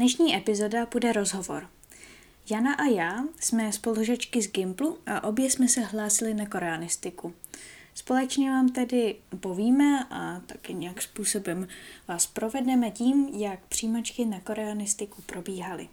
Dnešní epizoda bude rozhovor. Jana a já jsme spolužačky z Gimplu a obě jsme se hlásili na koreanistiku. Společně vám tedy povíme a taky nějak způsobem vás provedeme tím, jak přijímačky na koreanistiku probíhaly.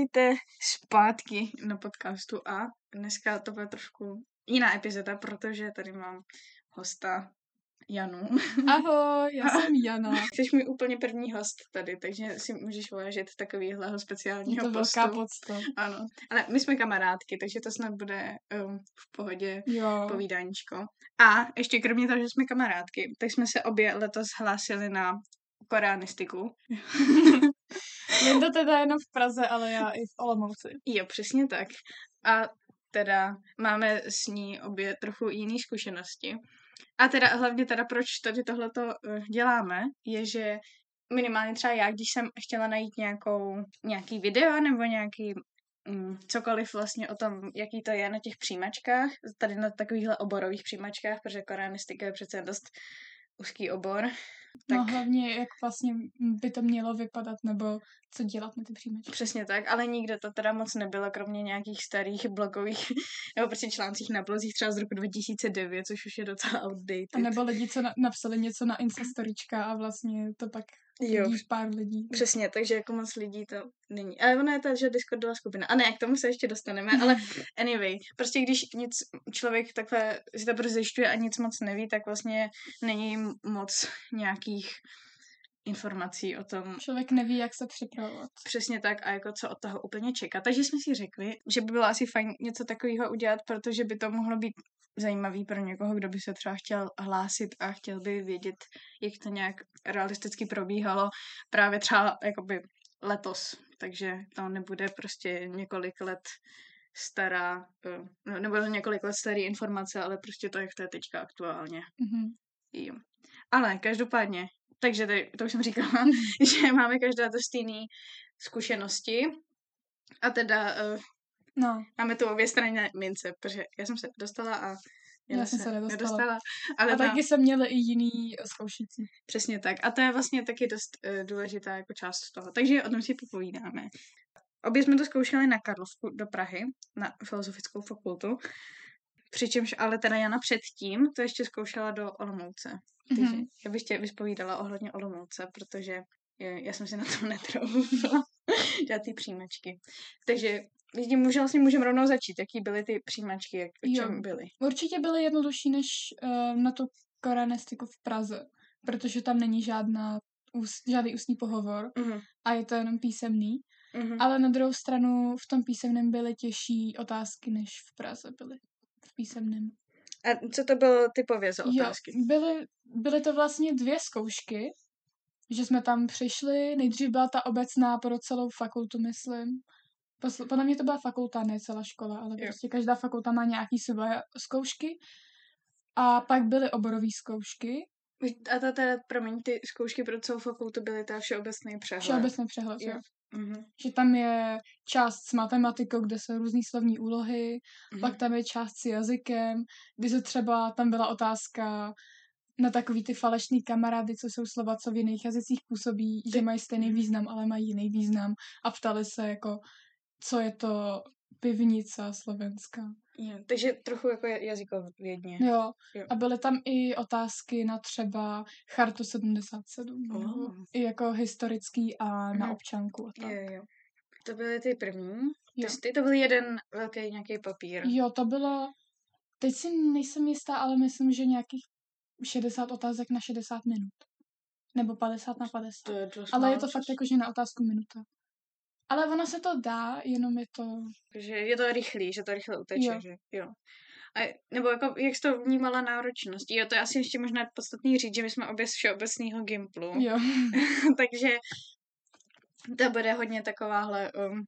Vítejte zpátky na podcastu a dneska to bude trošku jiná epizoda, protože tady mám hosta Janu. Ahoj, já jsem Jana. Jsi můj úplně první host tady, takže si můžeš vážit takovýhleho speciálního Je to postu. velká podsta. Ano, ale my jsme kamarádky, takže to snad bude um, v pohodě Jo. povídáníčko. A ještě kromě toho, že jsme kamarádky, tak jsme se obě letos hlásili na koreanistiku. Linda teda jenom v Praze, ale já i v Olomouci. Jo, přesně tak. A teda máme s ní obě trochu jiné zkušenosti. A teda hlavně teda, proč tady tohleto eh, děláme, je, že minimálně třeba já, když jsem chtěla najít nějakou, nějaký video nebo nějaký mm, cokoliv vlastně o tom, jaký to je na těch přijímačkách, tady na takovýchhle oborových přijímačkách, protože koreanistika je přece dost úzký obor. Tak. No hlavně, jak vlastně by to mělo vypadat, nebo co dělat na ty příjmečky. Přesně tak, ale nikde to teda moc nebylo, kromě nějakých starých blogových, nebo prostě článcích na blozích třeba z roku 2009, což už je docela outdated. A nebo lidi, co na- napsali něco na Instastorička a vlastně to pak jo, vidí pár lidí. přesně, takže jako moc lidí to není. Ale ono je to, že Discord byla skupina. A ne, k tomu se ještě dostaneme, ale anyway, prostě když nic člověk takhle si to zjišťuje a nic moc neví, tak vlastně není moc nějakých informací o tom, Člověk neví, jak se připravovat. Přesně tak a jako co od toho úplně čekat. Takže jsme si řekli, že by bylo asi fajn něco takového udělat, protože by to mohlo být zajímavý pro někoho, kdo by se třeba chtěl hlásit a chtěl by vědět, jak to nějak realisticky probíhalo právě třeba jakoby letos. Takže to nebude prostě několik let stará, eh, no, nebo několik let starý informace, ale prostě to, jak to je teďka aktuálně. Mhm. Jo. Ale každopádně, takže tady, to už jsem říkala, že máme každá to stejné zkušenosti. A teda uh, No, máme tu obě strany mince, protože já jsem se dostala a Já jsem se nedostala. Ale a ta, taky jsem měla i jiný zkoušící. přesně tak. A to je vlastně taky dost uh, důležitá jako část toho. Takže o tom si popovídáme. Obě jsme to zkoušeli na Karlovku do Prahy, na filozofickou fakultu. Přičemž ale teda Jana předtím to ještě zkoušela do Olomouce. Takže Mhm. já bych tě vyspovídala ohledně Olomouce, protože já jsem si na to netroufla dělat ty přijímačky. Takže lidi může, vlastně můžeme rovnou začít. Jaký byly ty přijímačky, jak, o Jo. čem byly? Určitě byly jednodušší než uh, na tu koreanistiku v Praze, protože tam není žádná ús, žádný ústní pohovor Mhm. a je to jenom písemný. Mhm. Ale na druhou stranu v tom písemném byly těžší otázky, než v Praze byly písemném. A co to bylo typově za otázky? Jo, byly, byly to vlastně dvě zkoušky, že jsme tam přišli, nejdřív byla ta obecná pro celou fakultu, myslím. Posl- Podle mě to byla fakulta, ne celá škola, ale Jo. prostě každá fakulta má nějaký své zkoušky. A pak byly oborové zkoušky, A to teda, promiň, ty zkoušky pro celou fakultu byly ta všeobecný přehled. všeobecný přehled, jo. Jo. Mhm. že tam je část s matematikou, kde jsou různé slovní úlohy, Mhm. Pak tam je část s jazykem, kdy se třeba tam byla otázka na takový ty falešný kamarády, co jsou slova, co v jiných jazycích působí, že mají stejný význam, ale mají jiný význam. A ptali se jako, co je to pivnica slovenská. Jo, takže trochu jako jazykovědně. Jo. Jo. A byly tam i otázky na třeba Chartu 77. Oh. jo. I jako historický a na Mhm. občanku a tak. Jo, jo. To byly ty první Jo. testy, to byl jeden velký nějaký papír. Jo, to bylo, teď si nejsem jistá, ale myslím, že nějakých 60 otázek na 60 minut. Nebo 50 na 50. To je dost Ale je to fakt jako, že na otázku minuta. Ale ono se to dá, jenom je to... Že je to rychlý, že to rychle uteče, Jo. že jo. A, nebo jako, jak jsi to vnímala náročnost? Jo, to je asi ještě možná podstatný říct, že my jsme obě z všeobecného Gimplu. Jo. Takže to bude hodně takováhle um,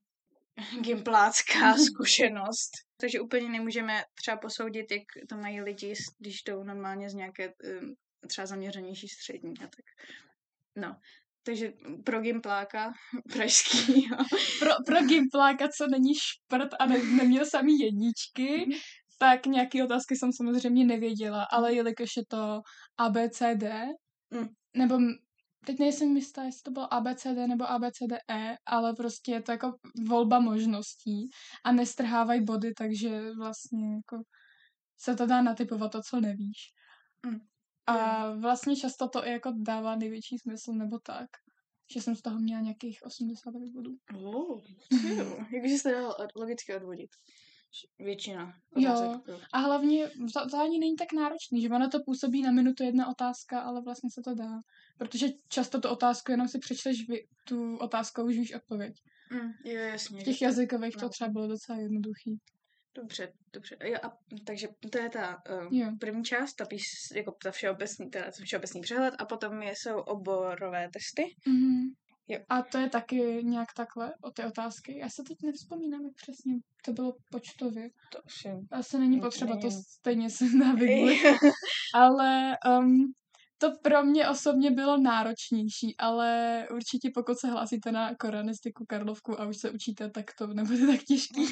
gimplácká zkušenost. Takže úplně nemůžeme třeba posoudit, jak to mají lidi, když jdou normálně z nějaké um, třeba zaměřenější střední a tak. No. Takže pro gimpláka pražskýho. Pro, pro gimpláka, co není šprt a ne, neměl samý jedničky, tak nějaké otázky jsem samozřejmě nevěděla, ale jelikož je to ABCD, Mm. nebo teď nejsem jistá, jestli to bylo ABCD nebo ABCDE, ale prostě je to jako volba možností a nestrhávají body, takže vlastně jako se to dá natypovat to, co nevíš. Mm. A vlastně často to i jako dává největší smysl, nebo tak. Že jsem z toho měla nějakých 89 bodů. Oh, jo. Jakože se dalo logicky odvodit. Většina. Jo. otázek bylo. A hlavně to, to ani není tak náročný, že ono to působí na minutu jedna otázka, ale vlastně se to dá. Protože často tu otázku jenom si přečteš vy, tu otázku a už víš odpověď. Mm, jo, jasně. V těch jazykových to No. třeba bylo docela jednoduchý. Dobře, dobře. Jo, a, takže to je ta uh, Jo. první část, ta, pís, jako ta všeobecný, teda všeobecný přehled a potom je, jsou oborové testy. Mm-hmm. Jo. A to je taky nějak takhle o ty otázky. Já se teď nevzpomínám, jak přesně to bylo počtově. To asi... Asi není potřeba, to není. stejně se vygooglit. Ale um, to pro mě osobně bylo náročnější, ale určitě pokud se hlásíte na koranistiku Karlovku a už se učíte, tak to nebude tak těžký.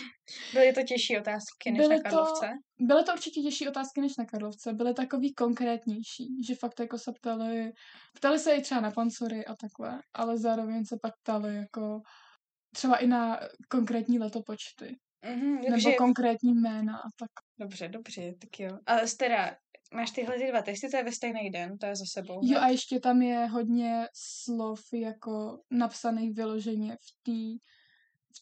Byly to těžší otázky než Byly na to- Karlovce? Byly to určitě těžší otázky než na Karlovce, byly takový konkrétnější, že fakt jako se ptali, ptali se i třeba na pancory a takhle, ale zároveň se pak ptali jako třeba i na konkrétní letopočty, Mhm, nebo takže... konkrétní jména a tak. Dobře, dobře, tak jo. Ale teda, máš tyhle ty dva testy, to je ve stejný den, to je za sebou. Jo a ještě tam je hodně slov jako napsaných vyloženě v té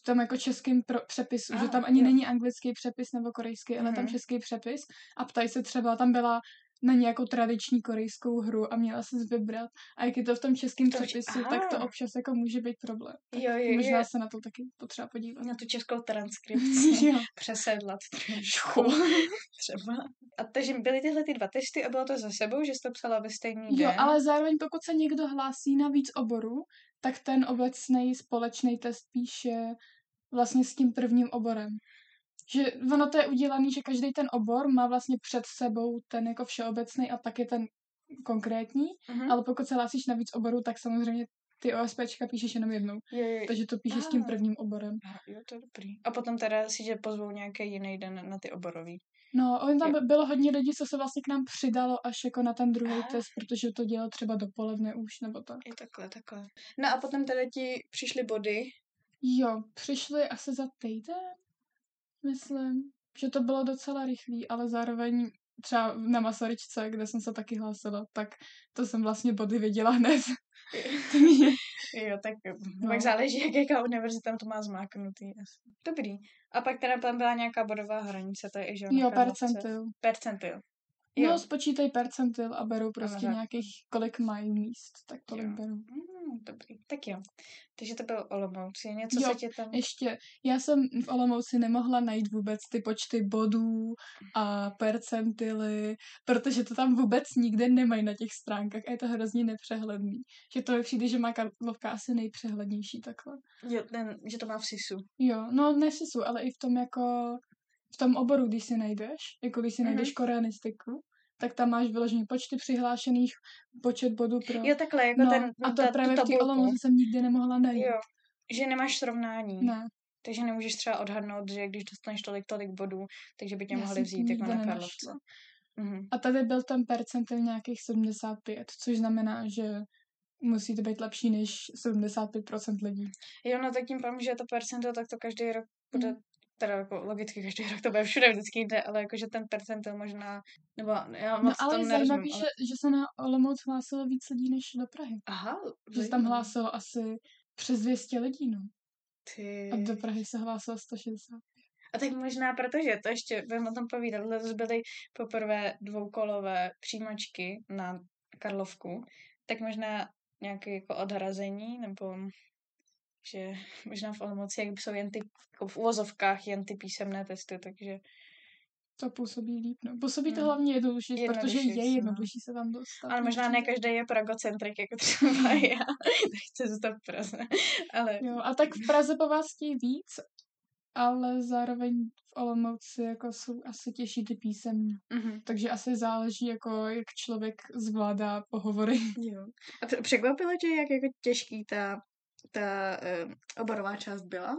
v tom jako českém pro, přepisu, že Ah, tam ani jo. není anglický přepis nebo korejský, ale tam Mhm. český přepis a ptají se třeba, tam byla na nějakou tradiční korejskou hru a měla se vybrat a jak je to v tom českém přepisu, tak to občas jako může být problém. Tak Jo, jo, možná jo. se na to taky potřeba podívat. Na tu českou transkripci. jo. Přesedlat trošku. třeba. A takže byly tyhle ty dva testy a bylo to za sebou, že jsi to psala ve stejný den? Jo, ale zároveň pokud se někdo hlásí na víc oborů, tak ten obecný společný test píše vlastně s tím prvním oborem. Že ono to je udělané, že každý ten obor má vlastně před sebou ten jako všeobecný a taky ten konkrétní, Mhm. ale pokud se hlásíš na víc oborů, tak samozřejmě ty OSPčka píšeš jenom jednou. Jo, jo, Takže to píšeš s tím Ah. prvním oborem. Aha, jo, to je dobrý. A potom teda si tě pozvou nějaký jiný den na ty oborový. No, on tam Jo. bylo hodně lidí, co se vlastně k nám přidalo až jako na ten druhý Aha. test, protože to dělal třeba dopoledne už, nebo tak. Je takhle, takhle. No a potom teda ti přišly body. Jo, přišli asi za týden, myslím, že to bylo docela rychlý, ale zároveň třeba na Masaryčce, kde jsem se taky hlásila, tak to jsem vlastně body viděla hned. Jo, tak no. No. pak záleží, jak jaká univerzita to má zmáknutý. Dobrý. A pak teda tam byla nějaká bodová hranice, to je i že jo, percentil. Percentil. Jo. No, spočítaj percentil a berou prostě nějakých, kolik mají míst, tak tolik Jo. berou. Mm, dobrý. Tak jo. Takže to byl Olomouc. Je něco, Jo, co tě tam... Ještě, já jsem v Olomouci nemohla najít vůbec ty počty bodů a percentily, protože to tam vůbec nikde nemají na těch stránkách a je to hrozně nepřehledný. Že to mi přijde, že má Karlovka asi nejpřehlednější takhle. Jo, ten, že to má v SISu. Jo, no ne v SISu, ale i v tom jako, v tom oboru, když si najdeš, jako když si najdeš koreanistiku, tak tam máš vyložený počty přihlášených, počet bodů pro... Jo, takhle, jako no, ten, a to ta, právě v té. Olomouci jsem nikdy nemohla najít. Jo, že nemáš srovnání. Ne, Takže nemůžeš třeba odhadnout, že když dostaneš tolik, tolik bodů, takže by tě Já mohli vzít jako na. Karlovce. Mhm. A tady byl ten percentil nějakých 75, což znamená, že musíte být lepší než 75% lidí. Jo, no tak tím pádem, že je to percento, tak to každý rok bude, Mm. Teda jako logicky každý rok to bude všude vždycky jde, ale jakože ten percentil možná, nebo já No moc ale to je nerozumím, zajímavé, ale... že, že se na Olomouc hlásilo víc lidí než do Prahy. Aha, Že se tam hlásilo asi přes 200 lidí, no. Ty... A do Prahy se hlásilo 160. A tak možná protože, to ještě budeme o tom povídat, letos byly poprvé dvoukolové přijímačky na Karlovku, tak možná nějaké jako odhrazení, nebo že možná v Olomouci, jak jsou jen ty, jako v uvozovkách jen ty písemné testy, takže To působí líp, no. Působí to Hmm. hlavně jednodušší, protože je no. jednodušší se tam dostat. ale možná ne každý je pragocentrik, jako třeba já, nechci zůstat v Praze, ale Jo, a tak v Praze po vás chtějí víc, ale zároveň v Olomouci jako jsou asi těžší ty písemní. Mhm. Takže asi záleží, jako jak člověk zvládá pohovory. Jo. A překvapilo tě, jak jako těžký ta, ta uh, oborová část byla?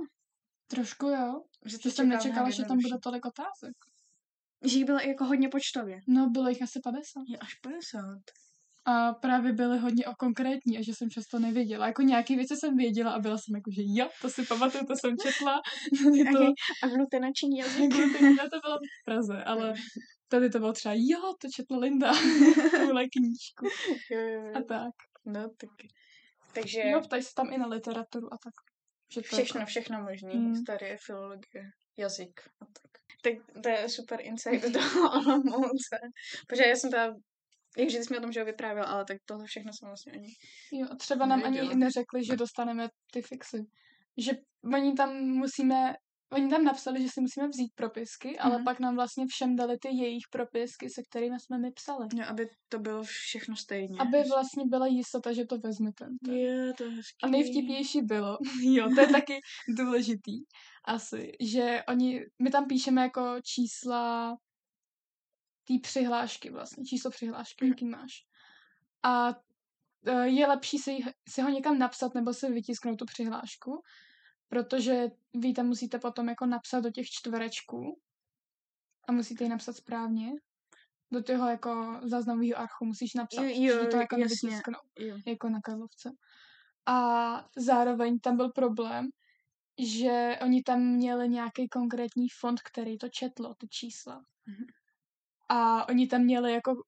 Trošku jo. Že Že jsem nečekala, že tam bude tolik otázek. Že jich bylo i jako hodně počtově. No, bylo jich asi 50. Je až 50. A právě byly hodně o konkrétní a že jsem často nevěděla. Jako nějaké věci jsem věděla a byla jsem jako, že jo, to si pamatuju, to jsem četla. Tady to, A glutenační jazyk. Gluten- to bylo v Praze, ale tady to bylo třeba, jo, to četla Linda, tuhle knížku a tak. No, tak. Takže Jo, ptají se tam i na literaturu a tak. Že to všechno, Jako, všechno možný. Mm. Historie, filologie, jazyk a tak. Tak to je super insight do toho Olomouce. Protože já jsem teda jak ty jsi mi o tom, že ho vyprávěl, ale tak tohle všechno jsem vlastně ani... jo, a třeba nám ani Nevěděla. neřekli, že dostaneme ty fixy. Že oni tam musíme, oni tam napsali, že si musíme vzít propisky, ale Mhm. pak nám vlastně všem dali ty jejich propisky, se kterými jsme my psali. No, aby to bylo všechno stejně. Aby vlastně byla jistota, že to vezmete. Je, to je hezký. A nejvtipnější bylo, jo, to je taky důležitý asi, že oni, my tam píšeme jako čísla té přihlášky vlastně, číslo přihlášky, Mhm. jaký máš. A e, je lepší si, si ho někam napsat nebo si vytisknout tu přihlášku, protože vy tam musíte potom jako napsat do těch čtverečků a musíte ji napsat správně. Do toho jako záznamového archu musíš napsat, Jo, jo, že to jako nevytisknou Jo. jako na Karlovce. A zároveň tam byl problém, že oni tam měli nějaký konkrétní fond, který to četlo, ty čísla. Mhm. A oni tam měli jako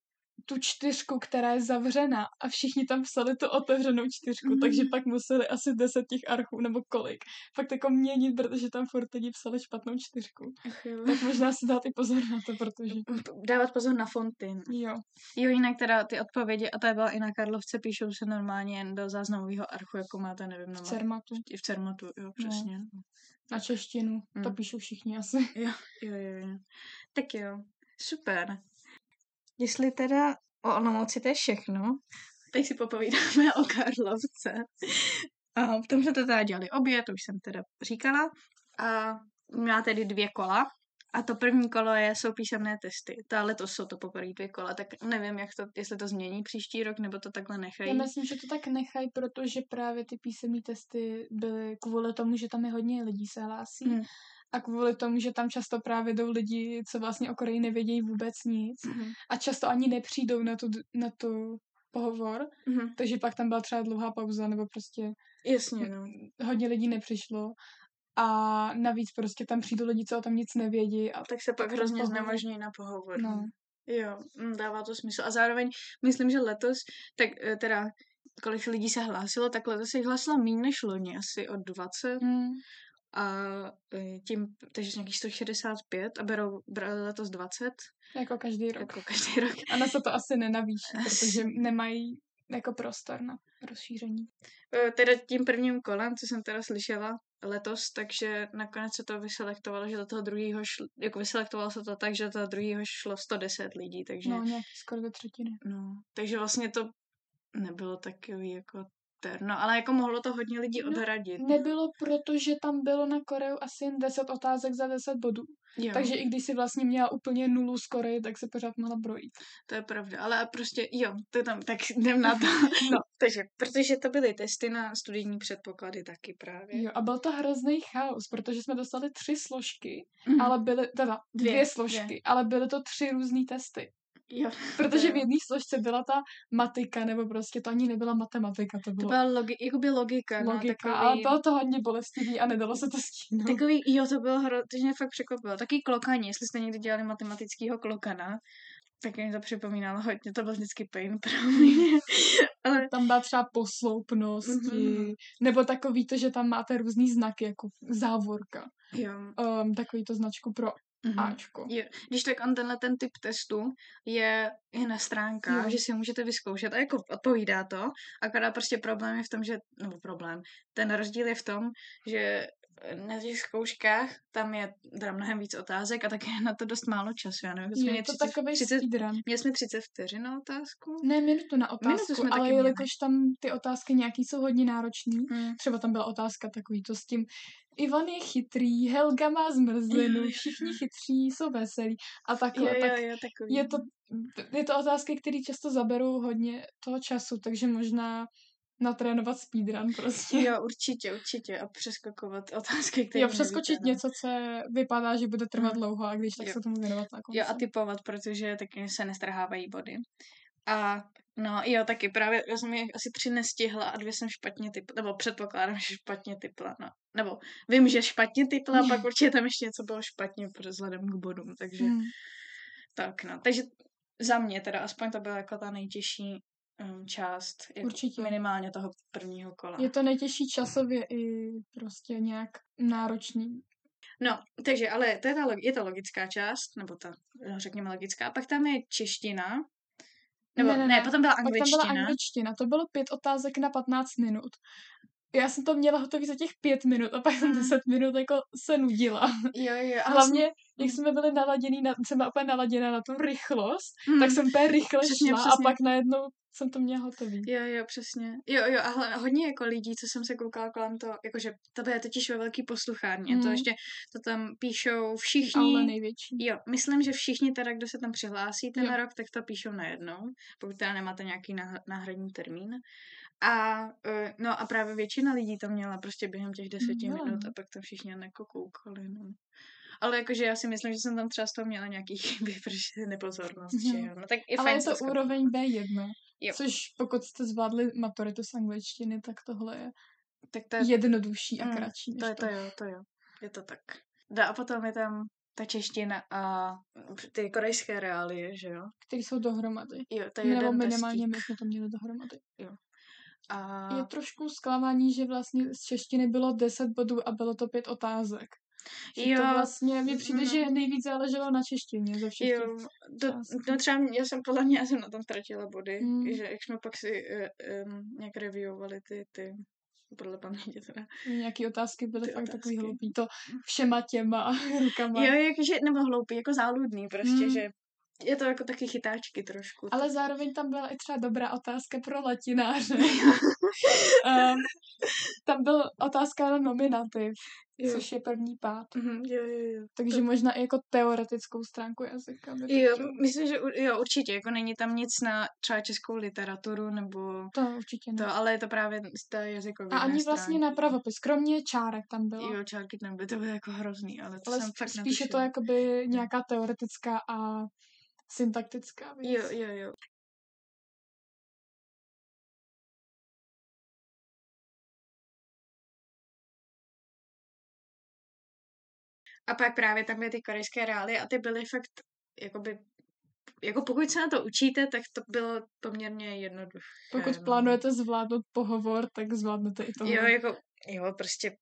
tu čtyřku, která je zavřená a všichni tam psali tu otevřenou čtyřku, Mhm. takže pak museli asi deset těch archů nebo kolik. Fakt jako měnit, protože tam furt lidi psali špatnou čtyřku. Ach jo. Tak možná si dát i pozor na to, protože... Dávat pozor na fonty. Jo. Jo, jinak teda ty odpovědi, a to byla i na Karlovce, píšou se normálně jen do záznamového archu, jako máte, nevím, V na Cermatu, I v Cermatu, jo, přesně. na češtinu, to Mm. píšou všichni asi. Jo, jo, jo, jo. Tak jo, super. Jestli teda o Olomouci to je všechno, teď si popovídáme o Karlovce. A v tom jsme to teda dělali obě, to už jsem teda říkala. A má tedy dvě kola. A to první kolo je, jsou písemné testy. Ta letos jsou to poprvé dvě kola, tak nevím, jak to, jestli to změní příští rok, nebo to takhle nechají. Já myslím, že to tak nechají, protože právě ty písemné testy byly kvůli tomu, že tam je hodně lidí se hlásí. Hmm. A kvůli tomu, že tam často právě jdou lidi, co vlastně o Koreji nevědějí vůbec nic. Mhm. A často ani nepřijdou na tu, na tu pohovor. Mhm. Takže pak tam byla třeba dlouhá pauza, nebo prostě Jasně, no. hodně lidí nepřišlo. A navíc prostě tam přijdou lidi, co o tom nic nevědí. A Tak se pak hrozně pohovor- znemožňují na pohovor. No. Jo, mm, dává to smysl. A zároveň myslím, že letos, tak eh, teda kolik lidí se hlásilo, tak letos se hlásilo méně než loni, asi o 20 Mm, a eh, tím, takže nějakých 165 a berou, brali letos 20, jako každý rok. jako každý rok. A na se to asi nenavýší, protože nemají jako prostor na rozšíření. Eh, Teda tím prvním kolem, co jsem teda slyšela letos, takže nakonec se to vyselektovalo, že do toho druhého šlo, jako vyselektovalo se to tak, že do toho druhého šlo 110 lidí, takže No, nějaký skoro do třetiny. No, takže vlastně to nebylo takový jako terno, ale jako mohlo to hodně lidí No, odradit. Nebylo, protože tam bylo na Koreu asi jen 10 otázek za 10 bodů. Jo, Takže i když si vlastně měla úplně nulu z Koreji, tak se pořád mohla brojit. to je pravda, ale prostě jo, to je tam, tak jdem na to. No. takže, protože to byly testy na studijní předpoklady taky právě. Jo, a byl to hrozný chaos, protože jsme dostali tři složky, Mhm. ale byly, teda dvě, Dvě, složky, dvě. ale byly to tři různé testy. Jo, Protože v jedné složce byla ta matika, nebo prostě to ani nebyla matematika, to to bylo byla logi, jakoby logika, logika. no, A takový, bylo to hodně bolestivý a nedalo se to stihnout. Takový, jo, to bylo hro, to mě fakt překvapilo. Taký klokani, jestli jste někdy dělali matematického klokana, tak mi to připomínalo hodně, to byl vždycky pain pro mě. Ale Tam byla třeba posloupnosti, Mhm. nebo takový to, že tam máte různý znaky, jako závorka. jo. Um, takový to značku pro Mhm. Ačko. Je, když tak on tenhle ten typ testu je, je na stránkách, Jo. že si můžete vyzkoušet a jako odpovídá to, akorát prostě problém je v tom, že, nebo problém, ten rozdíl je v tom, že na těch zkouškách tam je teda mnohem víc otázek a taky je na to dost málo času. Já nevím, jsme Je měli to 30, takový 30, speedrun. měli jsme 30 vteřin na otázku. Ne, minutu na Minutu otázku, jsme ale jelikož tam ty otázky nějaký jsou hodně náročný, Hmm. třeba tam byla otázka takový to s tím, Ivan je chytrý, Helga má zmrzlinu, Jo, jo. všichni chytří jsou veselí a takhle. Jo, jo, tak jo, takový. je to, je to otázky, které často zaberou hodně toho času, takže možná natrénovat speedrun prostě. Jo, určitě, určitě. A přeskakovat otázky, které Jo, přeskočit nevíte, něco, co vypadá, že bude trvat Mm. dlouho a když tak Jo. se tomu věnovat na konci. Jo, a typovat, protože taky se nestrhávají body. A no jo, taky právě, já jsem je asi tři nestihla a dvě jsem špatně typla, nebo předpokládám, že špatně typla, no. Nebo vím, že špatně typla, a pak určitě tam ještě něco bylo špatně vzhledem k bodům, takže Hmm. tak no. Takže za mě teda aspoň to byla jako ta nejtěžší um, část, jako Určitě. minimálně toho prvního kola. Je to nejtěžší časově i prostě nějak náročný. No, takže, ale to je, ta, je to logická část, nebo ta, řekněme, logická. Pak tam je čeština, nebo ne, ne, ne potom byla Pak tam angličtina. byla angličtina. To bylo pět otázek na 15 minut. Já jsem to měla hotový za těch pět minut a pak jsem Mm. 10 minut jako se nudila. Jo, jo, ale Hlavně, jak Mm. jsme byli naladění, na, jsem byla úplně naladěna na tu rychlost, jsem, tak jsem úplně rychle Přesně, šla přesně. a pak najednou jsem to měla hotový. Jo, jo, přesně. Jo, jo, a hodně jako lidí, co jsem se koukala kolem toho, jakože to je totiž ve velký posluchárně, to Mm. ještě, to tam píšou Ale všichni, největší. Jo, myslím, že všichni teda, kdo se tam přihlásí ten Jo. rok, tak to píšou najednou, pokud teda nemáte nějaký náhradní termín. A eh, no a právě většina lidí to měla prostě během těch deseti Jo, minut no. a pak tam všichni jako koukali. No. Ale jakože já si myslím, že jsem tam třeba z toho měla nějaký chyby, protože nepozornost, že Mhm. jo. No tak je Ale fajn je to úroveň B1, Jo. což pokud jste zvládli maturitu z angličtiny, tak tohle je Tak to je, jednodušší a Mm, kratší než to je to jo, to jo. Je to tak. No a potom je tam ta čeština a ty korejské reálie, že jo. které jsou dohromady. Jo, to je Nebo jeden minimálně my jsme to měli dohromady. A... Je trošku zklamání, že vlastně z češtiny bylo 10 bodů a bylo to pět otázek. Že Jo, to vlastně, mně přijde, mhm. že nejvíc záleželo na češtině ze všech Jo, to, no třeba já jsem podle mě, já jsem na tom ztratila body, Mm. že jak jsme pak si uh, um, nějak reviewovali ty, ty podle paměti teda. Nějaké otázky byly Ty fakt takový otázky. hloupý. To všema těma rukama. Jo, jakože, nebo hloupý, jako záludný prostě, Mm. že je to jako taky chytáčky trošku. Ale zároveň tam byla i třeba dobrá otázka pro latináře. um, tam byla otázka na nominativ, Jo. což je první pád. Mhm, jo, jo, jo. Takže možná i jako teoretickou stránku jazyka. to Jo, chtělo. myslím, že jo, určitě, jako není tam nic na třeba českou literaturu nebo To určitě ne. to, ale je to právě z té jazykové A ani vlastně na pravopis, kromě čárek tam bylo. Jo, čárky tam byly, to bylo jako hrozný, ale to ale jsem fakt spíš je to jakoby nějaká teoretická a syntaktická věc. Jo, jo, jo. A pak právě tam byly ty korejské reálie a ty byly fakt, jakoby, jako pokud se na to učíte, tak to bylo poměrně jednoduché. Pokud no. plánujete zvládnout pohovor, tak zvládnete i tohle. Jo, jako, jo, prostě,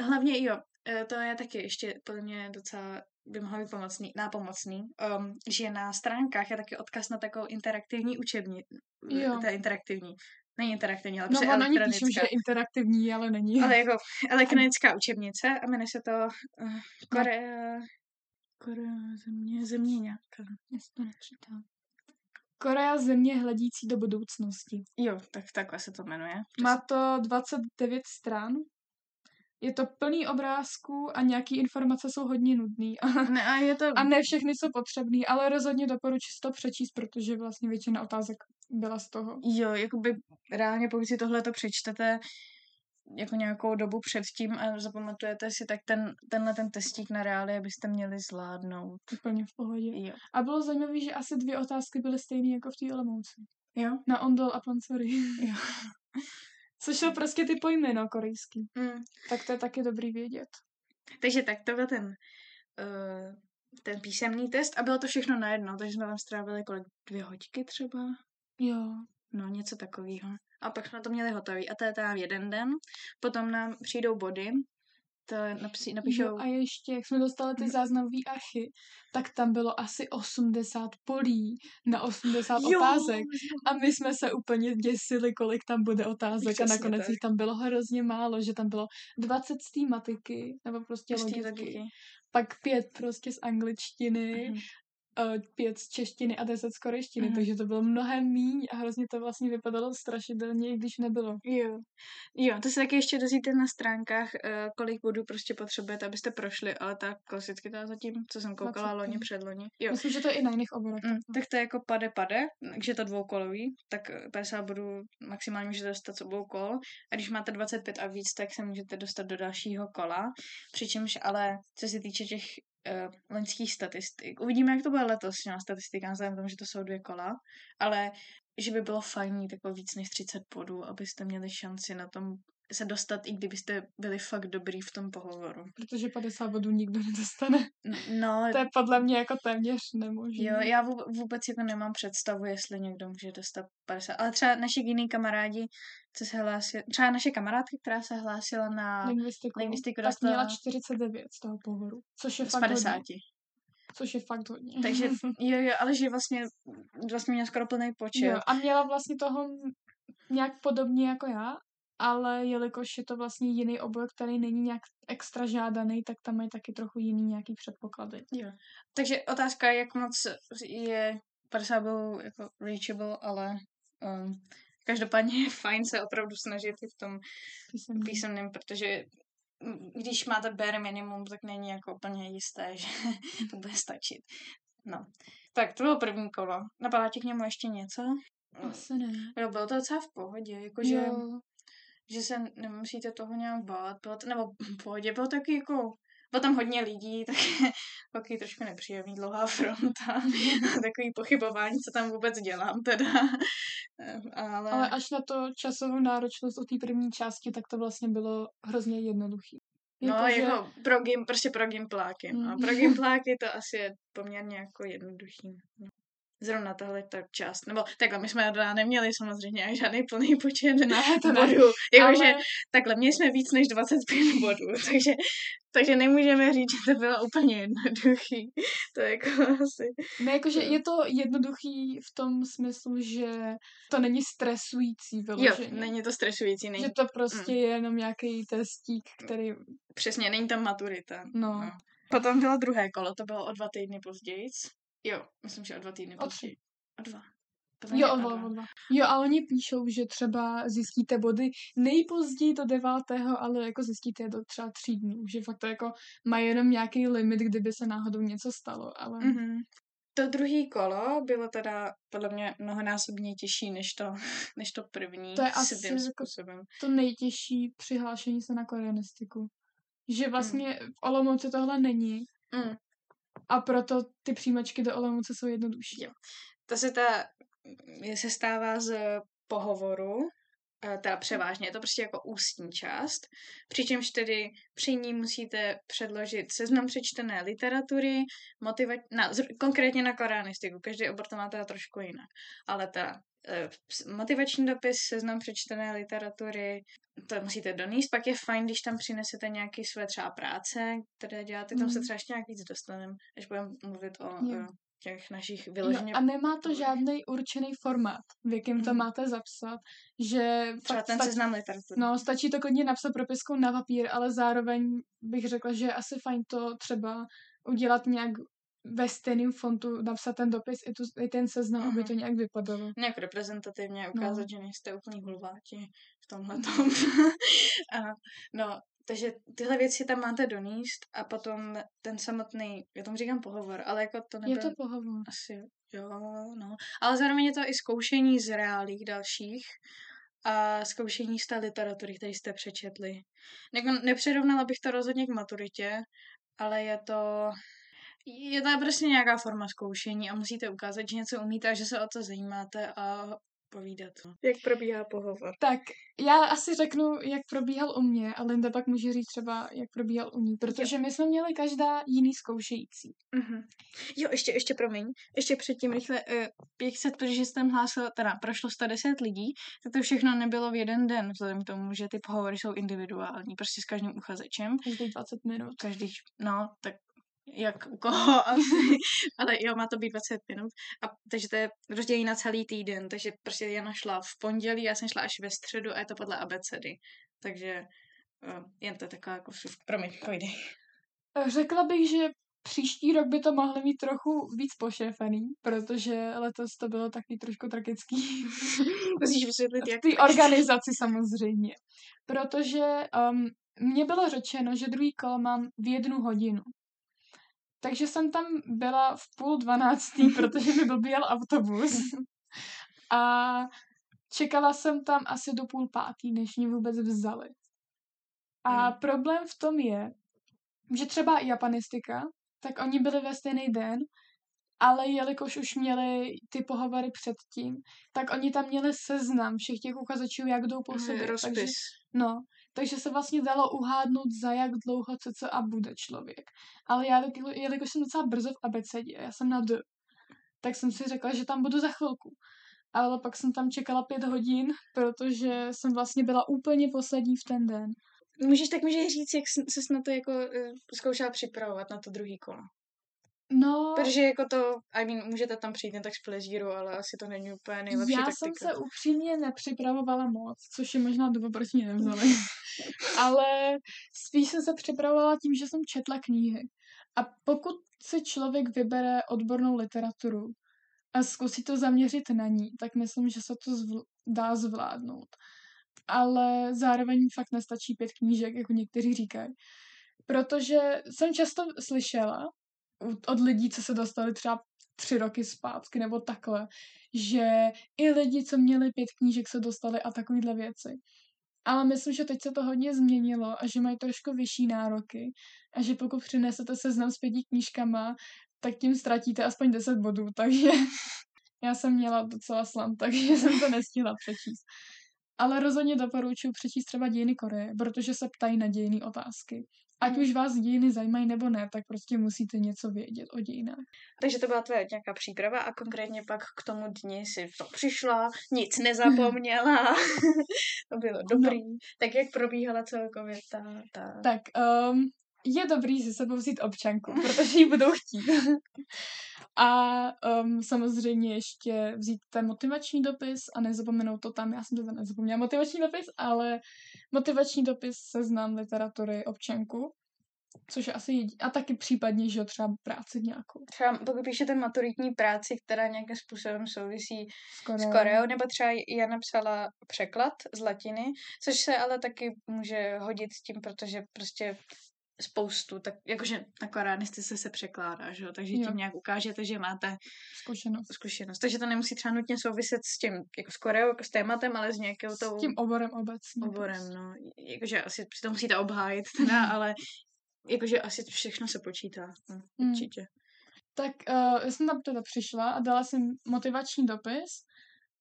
hlavně jo, eh, to je taky ještě podle mě docela by mohlo být pomocný, nápomocný, um, že na stránkách je taky odkaz na takovou interaktivní učebni. Jo. To je interaktivní. Není interaktivní, ale no, prostě píšou, elektronická. že je interaktivní, ale není. Ale jako elektronická učebnice a jmenuje se to uh, Korea... Korea země, země nějaká. Já si to načítám. Korea země hledící do budoucnosti. Jo, tak takhle se to jmenuje. Má to 29 stran. Je to plný obrázků a nějaký informace jsou hodně nudný. A, Ne, a je to... a ne všechny jsou potřebný, ale rozhodně doporučuji si to přečíst, protože vlastně většina otázek byla z toho. Jo, jakoby reálně pokud si tohle to přečtete jako nějakou dobu předtím a zapamatujete si, tak ten, tenhle ten testík na reálie byste měli zvládnout. Úplně v pohodě. Jo. A bylo zajímavé, že asi dvě otázky byly stejné jako v té Olomouci. Jo? Na Ondol a Pansory. Jo. Což jsou prostě ty pojmy, no, korejský. Mm. Tak to je taky dobrý vědět. Takže tak to byl ten, uh, ten písemný test a bylo to všechno najednou, takže jsme tam strávili kolik dvě hoďky třeba, Jo. no něco takového. A pak jsme to měli hotový a to je teda jeden den, potom nám přijdou body, to napíš, napíšou. Jo, a ještě, jak jsme dostali ty záznamové archy, tak tam bylo asi 80 polí na 80 Jo, otázek. A my jsme se úplně děsili, kolik tam bude otázek Přesně a nakonec tak. jich tam bylo hrozně málo, že tam bylo 20 z té matiky, nebo prostě logiky. pak pět prostě z angličtiny, Mhm. Eh, pět z češtiny a deset z korejštiny, Mhm. takže to bylo mnohem míň a hrozně to vlastně vypadalo strašidelně, i když nebylo. Jo. Jo, to si taky ještě dozvíte na stránkách, eh, kolik bodů prostě potřebujete, abyste prošli, ale tak klasicky ta zatím, co jsem koukala 20. loni, předloni. Jo. Myslím, že to i na jiných oborech. Mm, tak to je jako pade pade, takže je to dvoukolový, tak eh, 50 bodů maximálně můžete dostat s obou kol. A když máte 25 a víc, tak se můžete dostat do dalšího kola. Přičemž ale, co se týče těch uh, loňských statistik, uvidíme, jak to bude letos s těma statistikám, vzhledem tomu, že to jsou dvě kola, ale že by bylo fajn mít jako víc než 30 bodů, abyste měli šanci na tom se dostat, i kdybyste byli fakt dobrý v tom pohovoru. Protože 50 bodů nikdo nedostane. No, To je podle mě jako téměř nemožné. Jo, já vůbec, jako nemám představu, jestli někdo může dostat 50. Ale třeba naši jiný kamarádi, co se hlásili, třeba naše kamarádka, která se hlásila na lingvistiku, lingvistiku tak dostala- měla 49 z toho pohovoru, což je z fakt 50. hodně. Což je fakt hodně. Takže jo, jo, ale že vlastně, vlastně měla skoro plný počet. jo, a měla vlastně toho nějak podobně jako já, ale jelikož je to vlastně jiný obor, který není nějak extra žádaný, tak tam mají taky trochu jiný nějaký předpoklady. Jo. Takže otázka, jak moc je 50 byl jako reachable, ale um, každopádně je fajn se opravdu snažit i v tom Písemný. písemném, protože když máte bare minimum, tak není jako úplně jisté, že to bude stačit. No. Tak to bylo první kolo. Napadá ti k němu ještě něco? Asi ne. Jo, bylo to docela v pohodě, jakože, Jo. Že se nemusíte toho nějak bát, bylo to, nebo v pohodě, bylo taky jako, bylo tam hodně lidí, tak taky trošku nepříjemný, dlouhá fronta, takový pochybování, co tam vůbec dělám teda. Ale, Ale až na to časovou náročnost u té první části, tak to vlastně bylo hrozně jednoduchý. No, Jakože- jako pro gim, prostě pro gimpláky. No. Mm. Pro gimpláky to asi je poměrně jako jednoduchý. No. Zrovna tahle ta část. Nebo takhle, my jsme teda neměli samozřejmě žádný plný počet Ne, to ne. bodů. Jakože Ale- takhle, měli jsme víc než 25 bodů, takže, takže nemůžeme říct, že to bylo úplně jednoduchý. To je jako asi... Ne, jakože Jo. je to jednoduchý v tom smyslu, že to není stresující Jo, vyloženě. není to stresující, není Že to prostě je jenom nějaký testík, který, přesně, není tam maturita. no, Potom bylo druhé kolo, to bylo o dva týdny později. Jo, myslím, že o dva týdny O tři. O dva. Podle jo, o dva, o dva. Jo, a oni píšou, že třeba zjistíte body nejpozději do devátého, ale jako zjistíte je do třeba tří dnů, že fakt to jako mají jenom nějaký limit, kdyby se náhodou něco stalo, ale Mm-hmm. To druhé kolo bylo teda podle mě mnohonásobně těžší než to, než to první To je asi jako- způsobem. to nejtěžší přihlášení se na koreanistiku. Že vlastně v Olomouci tohle není Mm. A proto ty příjmačky do Olomouce jsou jednodušší. Jo. To se ta se stává z pohovoru, eh, teda převážně, je to prostě jako ústní část, přičemž tedy při ní musíte předložit seznam přečtené literatury, motiva- na, konkrétně na koreanistiku, každý obor to má teda trošku jinak, ale ta motivační dopis, seznam přečtené literatury, to musíte donést, pak je fajn, když tam přinesete nějaké své třeba práce, které děláte, tam se Mhm. třeba ještě nějak víc dostaneme, až budeme mluvit o Jo. eh, těch našich No, vyloženě a nemá to žádný určený formát, v jakém to Mhm. máte zapsat, že Třeba ten stačí, seznam literatury. no, stačí to klidně napsat propiskou na papír, ale zároveň bych řekla, že je asi fajn to třeba udělat nějak ve stejném fontu, napsat ten dopis i, tu, i ten seznam, aby Mhm. to nějak vypadalo. Nějak reprezentativně No. ukázat, že nejste úplný hulváti v tomhle tom. a, no, takže tyhle věci tam máte doníst a potom ten samotný, já tomu říkám pohovor, ale jako to Je nebyl to pohovor. asi, jo, no. Ale zároveň je to i zkoušení z reálích dalších a zkoušení z té literatury, který jste přečetli. Jako nepřirovnala bych to rozhodně k maturitě, ale je to je to prostě nějaká forma zkoušení a musíte ukázat, že něco umíte a že se o to zajímáte a povídat. Jak probíhá pohovor? Tak já asi řeknu, jak probíhal u mě a Linda pak může říct třeba, jak probíhal u ní, protože jo. my jsme měli každá jiný zkoušející. Uh-huh. Jo, ještě, ještě promiň, ještě předtím rychle, uh, jak se, protože jsem hlásil, teda prošlo 110 lidí, tak to všechno nebylo v jeden den, vzhledem k tomu, že ty pohovory jsou individuální, prostě s každým uchazečem. Každý 20 minut. Každý, no, tak jak u koho asi, ale jo, má to být 20 minut. A, takže to je rozdělení na celý týden, takže prostě Jana šla v pondělí, já jsem šla až ve středu a je to podle abecedy. Takže uh, jen to je taková jako promiň, pojdej. Řekla bych, že příští rok by to mohlo mít trochu víc pošefený, protože letos to bylo taky trošku tragický. Musíš vysvětlit, jak... V té organizaci samozřejmě. Protože um, mně bylo řečeno, že druhý kolo mám v jednu hodinu. Takže jsem tam byla v půl dvanáctý, protože mi blběl autobus. A čekala jsem tam asi do půl pátý, než mě vůbec vzali. A hmm. problém v tom je, že třeba japanistika, tak oni byli ve stejný den, ale jelikož už měli ty pohovory předtím, tak oni tam měli seznam všech těch uchazečů, jak jdou po sobě. Rozpis. Takže, no, takže se vlastně dalo uhádnout, za jak dlouho co co a bude člověk. Ale já, jelikož jsem docela brzo v abecedě, já jsem na D, tak jsem si řekla, že tam budu za chvilku. Ale pak jsem tam čekala pět hodin, protože jsem vlastně byla úplně poslední v ten den. Můžeš tak můžeš říct, jak jsi na to jako uh, zkoušela připravovat na to druhý kolo? No... Protože jako to, I mean, můžete tam přijít jen tak z plezíru, ale asi to není úplně nejlepší Já taktika. jsem se upřímně nepřipravovala moc, což je možná důvod, proč mě nevzali. ale spíš jsem se připravovala tím, že jsem četla knihy. A pokud si člověk vybere odbornou literaturu a zkusí to zaměřit na ní, tak myslím, že se to zvl- dá zvládnout. Ale zároveň fakt nestačí pět knížek, jako někteří říkají. Protože jsem často slyšela, od lidí, co se dostali třeba tři roky zpátky nebo takhle, že i lidi, co měli pět knížek, se dostali a takovýhle věci. Ale myslím, že teď se to hodně změnilo a že mají trošku vyšší nároky a že pokud přinesete seznam s pěti knížkama, tak tím ztratíte aspoň 10 bodů, takže já jsem měla docela slam, takže jsem to nestihla přečíst. Ale rozhodně doporučuji přečíst třeba dějiny Koreje, protože se ptají na dějiny otázky. Ať už vás dějiny zajímají nebo ne, tak prostě musíte něco vědět o dějinách. Takže to byla tvoje nějaká příprava a konkrétně pak k tomu dni si to přišla, nic nezapomněla. to bylo dobrý. No. Tak jak probíhala celkově ta... ta... Tak um, je dobrý si sebou vzít občanku, protože ji budou chtít. a um, samozřejmě ještě vzít ten motivační dopis a nezapomenout to tam, já jsem to tam nezapomněla, motivační dopis, ale motivační dopis, seznam literatury, občanku, což je asi jedin... A taky případně, že třeba práci nějakou. Třeba pokud píšete maturitní práci, která nějakým způsobem souvisí s Koreou. s Koreou, nebo třeba já napsala překlad z latiny, což se ale taky může hodit s tím, protože prostě spoustu, tak jakože na koreanistice se překládá, že jo? takže jo. tím nějak ukážete, že máte zkušenost. zkušenost. Takže to nemusí třeba nutně souviset s tím, jako s Koreou, jako s tématem, ale s nějakou tou... S tím oborem obecně. Oborem, no. Jakože asi to musíte obhájit teda, ale jakože asi všechno se počítá. No, mm. určitě. Tak uh, já jsem tam teda přišla a dala jsem motivační dopis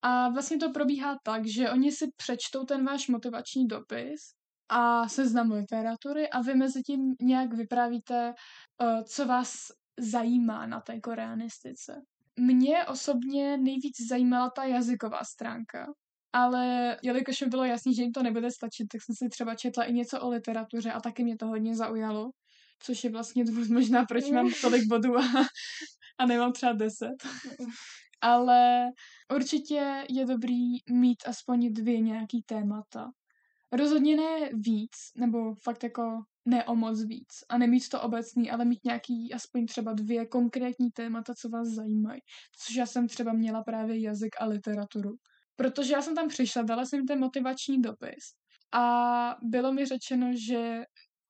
a vlastně to probíhá tak, že oni si přečtou ten váš motivační dopis a seznam literatury a vy mezi tím nějak vyprávíte, uh, co vás zajímá na té koreanistice. Mě osobně nejvíc zajímala ta jazyková stránka, ale jelikož mi bylo jasný, že jim to nebude stačit, tak jsem si třeba četla i něco o literatuře a taky mě to hodně zaujalo, což je vlastně důvod možná, proč mám tolik bodů a, a nemám třeba deset. Ale určitě je dobrý mít aspoň dvě nějaký témata, Rozhodně ne víc, nebo fakt jako ne o moc víc. A nemít to obecný, ale mít nějaký aspoň třeba dvě konkrétní témata, co vás zajímají. Což já jsem třeba měla právě jazyk a literaturu. Protože já jsem tam přišla, dala jsem ten motivační dopis a bylo mi řečeno, že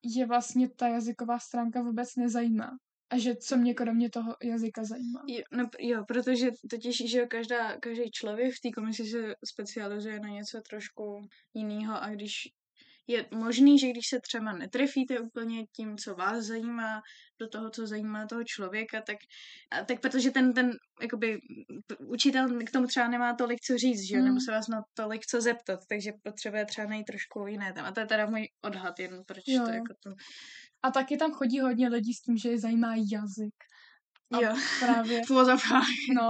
je vlastně ta jazyková stránka vůbec nezajímá. A že co mě kromě toho jazyka zajímá. Jo, no, jo protože totiž, že každá, každý člověk v té komisi se specializuje na něco trošku jiného a když je možný, že když se třeba netrefíte úplně tím, co vás zajímá, do toho, co zajímá toho člověka, tak, a, tak protože ten, ten jakoby, učitel k tomu třeba nemá tolik co říct, že Mm. nebo se vás na tolik co zeptat, takže potřebuje třeba najít trošku jiné téma. To je teda můj odhad jen, proč Jo, to jako to... A taky tam chodí hodně lidí s tím, že je zajímá jazyk. A Jo, právě, no,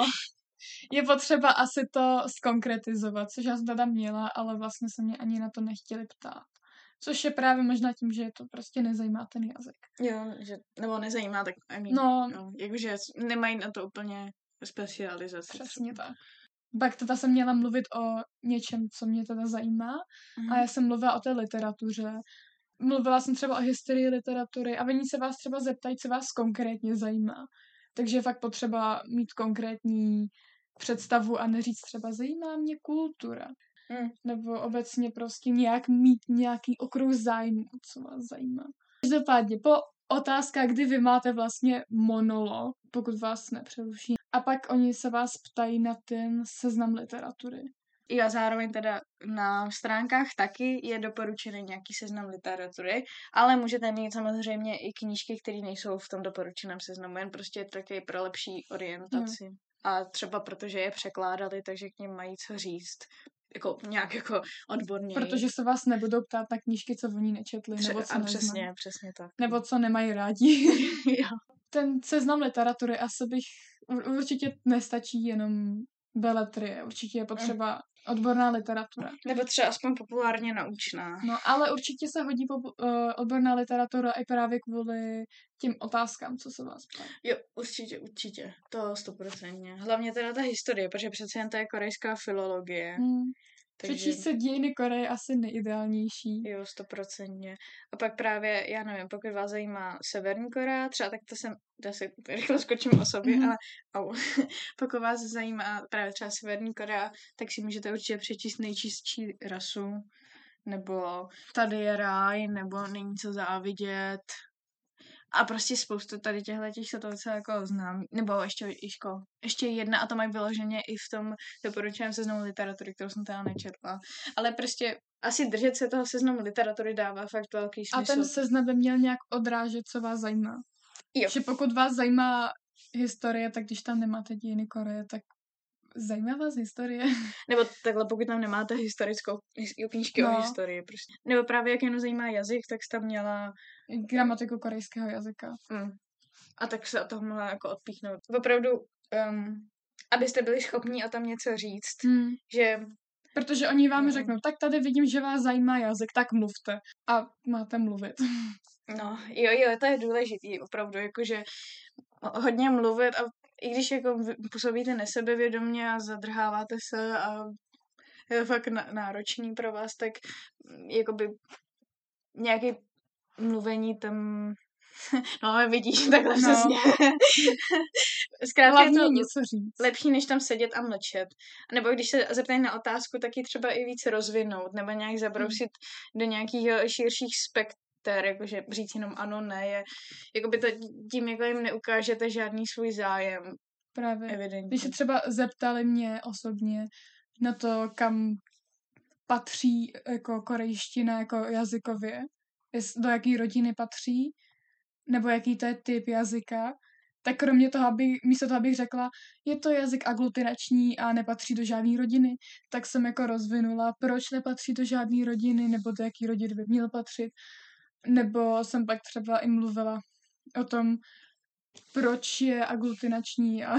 je potřeba asi to skonkretizovat, což já jsem teda měla, ale vlastně se mě ani na to nechtěli ptát. Což je právě možná tím, že je to prostě nezajímá ten jazyk. Jo, že, nebo nezajímá, tak I mean, No, no, jakože nemají na to úplně specializaci. přesně tak. Pak teda jsem měla mluvit o něčem, co mě teda zajímá. Mhm. A já jsem mluvila o té literatuře. Mluvila jsem třeba o historii literatury a oni se vás třeba zeptají, co vás konkrétně zajímá. Takže je fakt potřeba mít konkrétní představu a neříct třeba zajímá mě kultura. Mm. Nebo obecně prostě nějak mít nějaký okruh zájmu, co vás zajímá. Každopádně po otázkách, kdy vy máte vlastně monolog, pokud vás nepřeruší. A pak oni se vás ptají na ten seznam literatury. Jo, a zároveň teda na stránkách taky je doporučený nějaký seznam literatury, ale můžete mít samozřejmě i knížky, které nejsou v tom doporučeném seznamu, jen prostě taky pro lepší orientaci. A třeba protože je překládali, takže k ním mají co říct. Jako nějak jako odborně. Protože se vás nebudou ptát na knížky, co oni nečetli, nebo co a přesně, přesně tak. Nebo co nemají rádi. jo. Ten seznam literatury asi bych ur- určitě nestačí jenom beletrie. Určitě je potřeba odborná literatura. Nebo třeba aspoň populárně naučná. No, ale určitě se hodí popu- uh, odborná literatura i právě kvůli těm otázkám, co se vás ptají. Jo, určitě, určitě. To stoprocentně. Hlavně teda ta historie, protože přece jen to je korejská filologie. Hmm. Takže... Přečíst se dějiny Koreje je asi nejideálnější. Jo, stoprocentně. A pak právě, já nevím, pokud vás zajímá Severní Korea, třeba tak to jsem, to si rychle skočím o sobě, Mhm. mm-hmm. ale au, pokud vás zajímá právě třeba Severní Korea, tak si můžete určitě přečíst nejčistší rasu, nebo tady je ráj, nebo není co závidět. A prostě spoustu tady těchto těch se to docela jako znám. Nebo ještě, ještě, ještě jedna, a to mají vyloženě i v tom doporučeném seznamu literatury, kterou jsem teda nečetla. Ale prostě asi držet se toho seznamu literatury dává fakt velký A smysl. ten seznam by měl nějak odrážet, co vás zajímá. Jo. Že pokud vás zajímá historie, tak když tam nemáte dějiny Koreje, tak zajímá vás historie. Nebo takhle, pokud tam nemáte historickou his- knížky no. O historii. Prostě. Nebo právě jak jenom zajímá jazyk, tak jsi tam měla Gramatiku korejského jazyka. Mm. A tak se od toho mohla jako odpíchnout. Opravdu, um, abyste byli schopní o tom něco říct, Hmm. že Protože oni vám Mm. řeknou, tak tady vidím, že vás zajímá jazyk, tak mluvte. A máte mluvit. no, jo, jo, to je důležitý, opravdu, jakože hodně mluvit a i když jako působíte nesebevědomě a zadrháváte se a je to fakt náročný pro vás, tak mm, jakoby nějaký mluvení tam No, ale vidíš, takhle No. přesně. Zkrátka je Hlavně to něco říct. lepší, než tam sedět a mlčet. A nebo když se zeptají na otázku, tak ji třeba i více rozvinout, nebo nějak zabrousit do nějakých širších spekter, jakože říct jenom ano, ne, je, jakoby to tím jako jim neukážete žádný svůj zájem, Právě. evidentně. Když se třeba zeptali mě osobně na to, kam patří jako korejština jako jazykově, do jaký rodiny patří, nebo jaký to je typ jazyka, tak kromě toho, aby, místo toho, abych řekla, je to jazyk aglutinační a nepatří do žádné rodiny, tak jsem jako rozvinula, proč nepatří do žádné rodiny, nebo do jaký rodiny by měl patřit. Nebo jsem pak třeba i mluvila o tom, proč je aglutinační a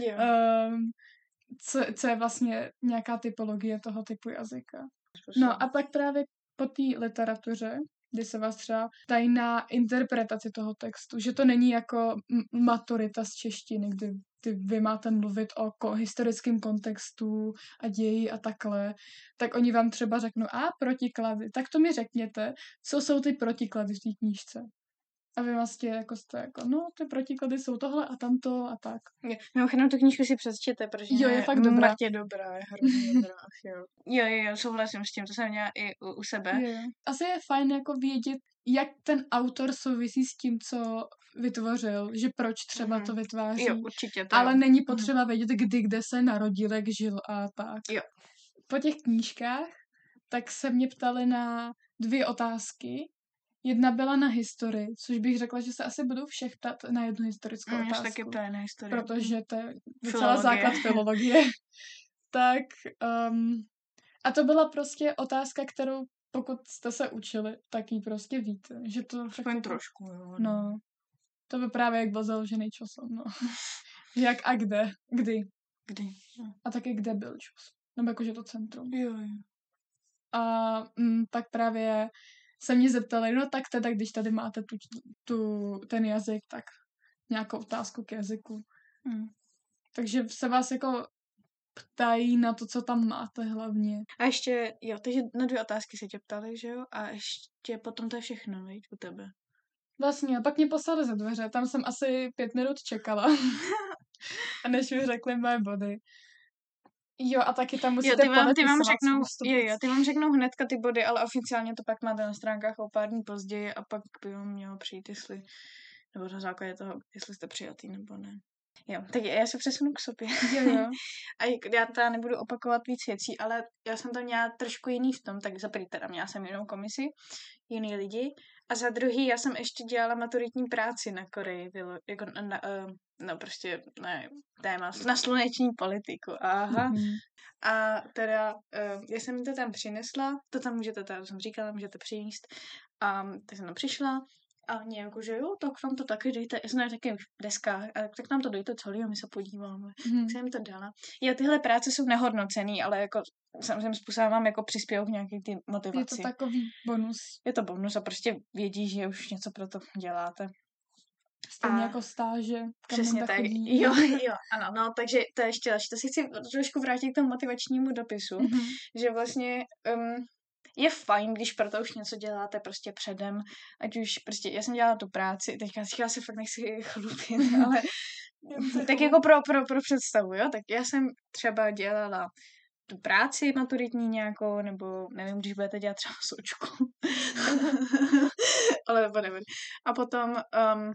Jo. um, co, co je vlastně nějaká typologie toho typu jazyka. No a pak právě po té literatuře, kdy se vás třeba ptají na interpretaci toho textu, že to není jako maturita z češtiny, kdy, kdy vy máte mluvit o ko- historickém kontextu a ději a takhle, tak oni vám třeba řeknou, a protiklady, tak to mi řekněte, co jsou ty protiklady v té knížce. A vy vlastně jako jste jako, no, ty protiklady jsou tohle a tamto a tak. Mimochodem tu knížku si přečtěte, protože Jo, je fakt dobrá. mrtě dobrá, je hrozně dobrá. Jo. jo, jo, jo, souhlasím s tím, to jsem měla i u, u sebe. Jo. Asi je fajn jako vědět, jak ten autor souvisí s tím, co vytvořil, že proč třeba Mhm. to vytváří. Jo, určitě to ale jo. není potřeba vědět, kdy, kde se narodil, jak žil a tak. Jo. Po těch knížkách tak se mě ptali na dvě otázky. Jedna byla na historii, což bych řekla, že se asi budou všech ptat na jednu historickou Mm, otázku. taky ptaje na historii. protože to je docela Filologie. základ filologie. tak um, a to byla prostě otázka, kterou pokud jste se učili, tak ji prostě víte. Že to Aspoň jako- trošku, jo. No, to by právě jak byl založený časom, no. jak a kde, kdy. Kdy? No. A taky kde byl čas. Nebo jakože to centrum. Jo, jo. A mm, tak právě se mě zeptali, no tak teda, když tady máte tu, tu, ten jazyk, tak nějakou otázku k jazyku. Mm. Takže se vás jako ptají na to, co tam máte hlavně. A ještě, jo, takže na dvě otázky se tě ptali, že jo? A ještě potom to je všechno, viď, u tebe. Vlastně, a pak mě poslali za dveře, tam jsem asi pět minut čekala. a než mi řekli moje body. Jo, a taky tam musíte Jo, ty vám, ty vám řeknou, jo, jo, ty vám řeknou hnedka ty body, ale oficiálně to pak máte na stránkách o pár dní později a pak by vám mělo přijít, jestli, nebo na základě toho, jestli jste přijatý nebo ne. Jo, tak já se přesunu k sobě. Jo, jo. A já teda nebudu opakovat víc věcí, ale já jsem to měla trošku jiný v tom, tak za prvý teda měla jsem jinou komisi, jiný lidi, a za druhý já jsem ještě dělala maturitní práci na Koreji, vylo- jako na, na, eh, no prostě ne, téma, na sluneční politiku, aha. Mhm. A teda, uh, já jsem to tam přinesla, to tam můžete, to jsem říkala, můžete přinést. A tak jsem tam přišla a oni jako, že jo, tak nám to taky dejte, já jsem na taky v deskách, a tak nám to dejte celý a my se podíváme. Mhm. Tak jsem jim to dala. Jo, tyhle práce jsou nehodnocený, ale jako samozřejmě způsobem vám jako přispějou k nějaký ty Je to motivaci. takový bonus. Je to bonus a prostě vědí, že už něco pro to děláte. Stejně A- jako stáže. kam Přesně tak. chodí. Jo, jo, ano, no, takže to je ještě další. To si chci trošku vrátit k tomu motivačnímu dopisu. Mhm. že vlastně um, je fajn, když pro to už něco děláte prostě předem, ať už prostě, já jsem dělala tu práci, teďka já se fakt nechci chlupit, ale tak jako pro, pro, pro představu, jo, tak já jsem třeba dělala tu práci maturitní nějakou, nebo nevím, když budete dělat třeba sočku, ale whatever. A potom um,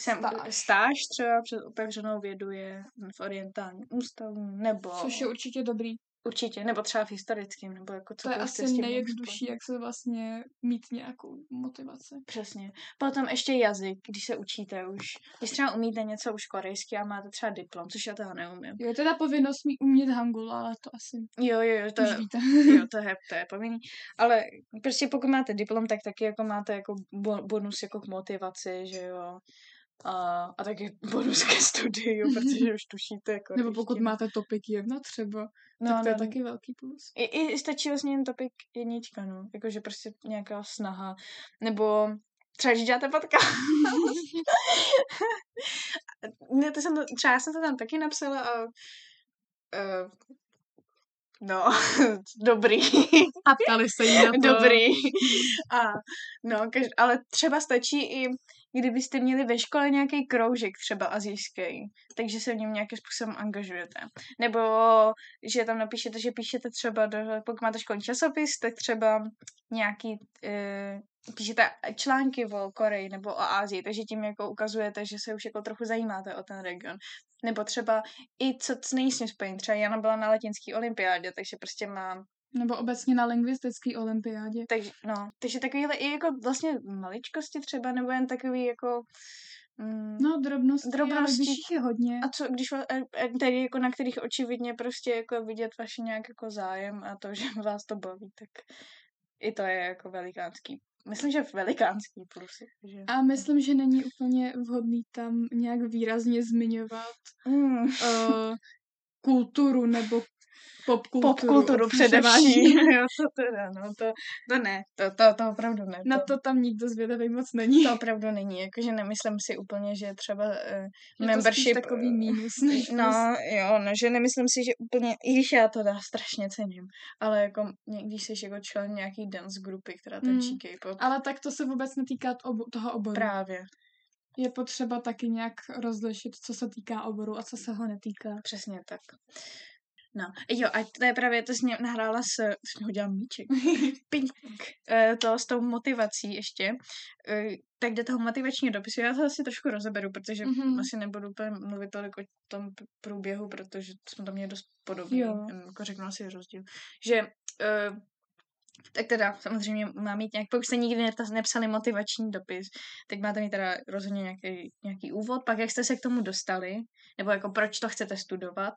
jsem Stáž. stáž třeba před otevřenou vědu je v orientálním ústavu, nebo Což je určitě dobrý. Určitě, nebo třeba v historickém, nebo jako To je asi nejjednodušší, jak se vlastně mít nějakou motivaci. Přesně. Potom ještě jazyk, když se učíte už. Když třeba umíte něco už korejsky a máte třeba diplom, což já toho neumím. Jo, je teda povinnost mít umět hangul, ale to asi Jo, jo, jo, to, víte. jo, to je, to je povinný. Ale prostě pokud máte diplom, tak taky jako máte jako bo- bonus jako k motivaci, že jo. A, a taky bonus ke studiu, protože už tušíte jako Nebo pokud máte topik jedna třeba, no, tak to je no, taky velký plus. I, I stačí vlastně jen topik jednička, no. Jakože prostě nějaká snaha. Nebo třeba, když děláte podcast. ne, to jsem to, třeba já jsem to tam taky napsala a uh, no, dobrý. A ptali se jí na to. Dobrý. A, no, kaž, ale třeba stačí i, kdybyste měli ve škole nějaký kroužek, třeba azijský, takže se v něm nějakým způsobem angažujete. Nebo, že tam napíšete, že píšete třeba, do, pokud máte školní časopis, tak třeba nějaký, e, píšete články o Koreji nebo o Ázii, takže tím jako ukazujete, že se už jako trochu zajímáte o ten region. Nebo třeba i co s nejsem spojený. Třeba Jana byla na latinské olympiádě, takže prostě mám Nebo obecně na lingvistické olympiádě. takže, no, takže takovýhle i jako vlastně maličkosti třeba, nebo jen takový jako... Mm, No, drobnosti, Drobnosti. ale je hodně. a co, když a- a tady jako na kterých očividně prostě jako vidět vaše nějak jako zájem a to, že vás to baví, tak i to je jako velikánský. Myslím, že velikánský plus. Že... A myslím, že není úplně vhodný tam nějak výrazně zmiňovat Mm, uh, kulturu nebo popkulturu. popkulturu především. jo, to teda, no, to, to ne, to, to, to opravdu ne. Na to tam nikdo zvědavý moc není. To opravdu není, jakože nemyslím si úplně, že třeba uh, Je to membership... spíš takový mínus. než plus. No, jo, no, že nemyslím si, že úplně, i když já to dá strašně cením, ale jako když jsi jako člen nějaký dance grupy, která tančí Mm. K-pop, Ale tak to se vůbec netýká obo- toho oboru. právě, Je potřeba taky nějak rozlišit, co se týká oboru a co se ho netýká. přesně tak. No, jo, a to je právě, to jsem nahrála s, jsem udělám míček, ping, eh, to s tou motivací ještě, Eh, tak do toho motivačního dopisu, já to asi trošku rozeberu, protože Mhm. asi nebudu úplně mluvit tolik o tom průběhu, protože jsme to měli dost podobný, Jo. jako řeknu asi rozdíl, že eh, Tak teda samozřejmě má mít nějak, pokud jste nikdy nepsali motivační dopis, tak máte mít teda rozhodně nějaký, nějaký úvod, pak jak jste se k tomu dostali, nebo jako proč to chcete studovat,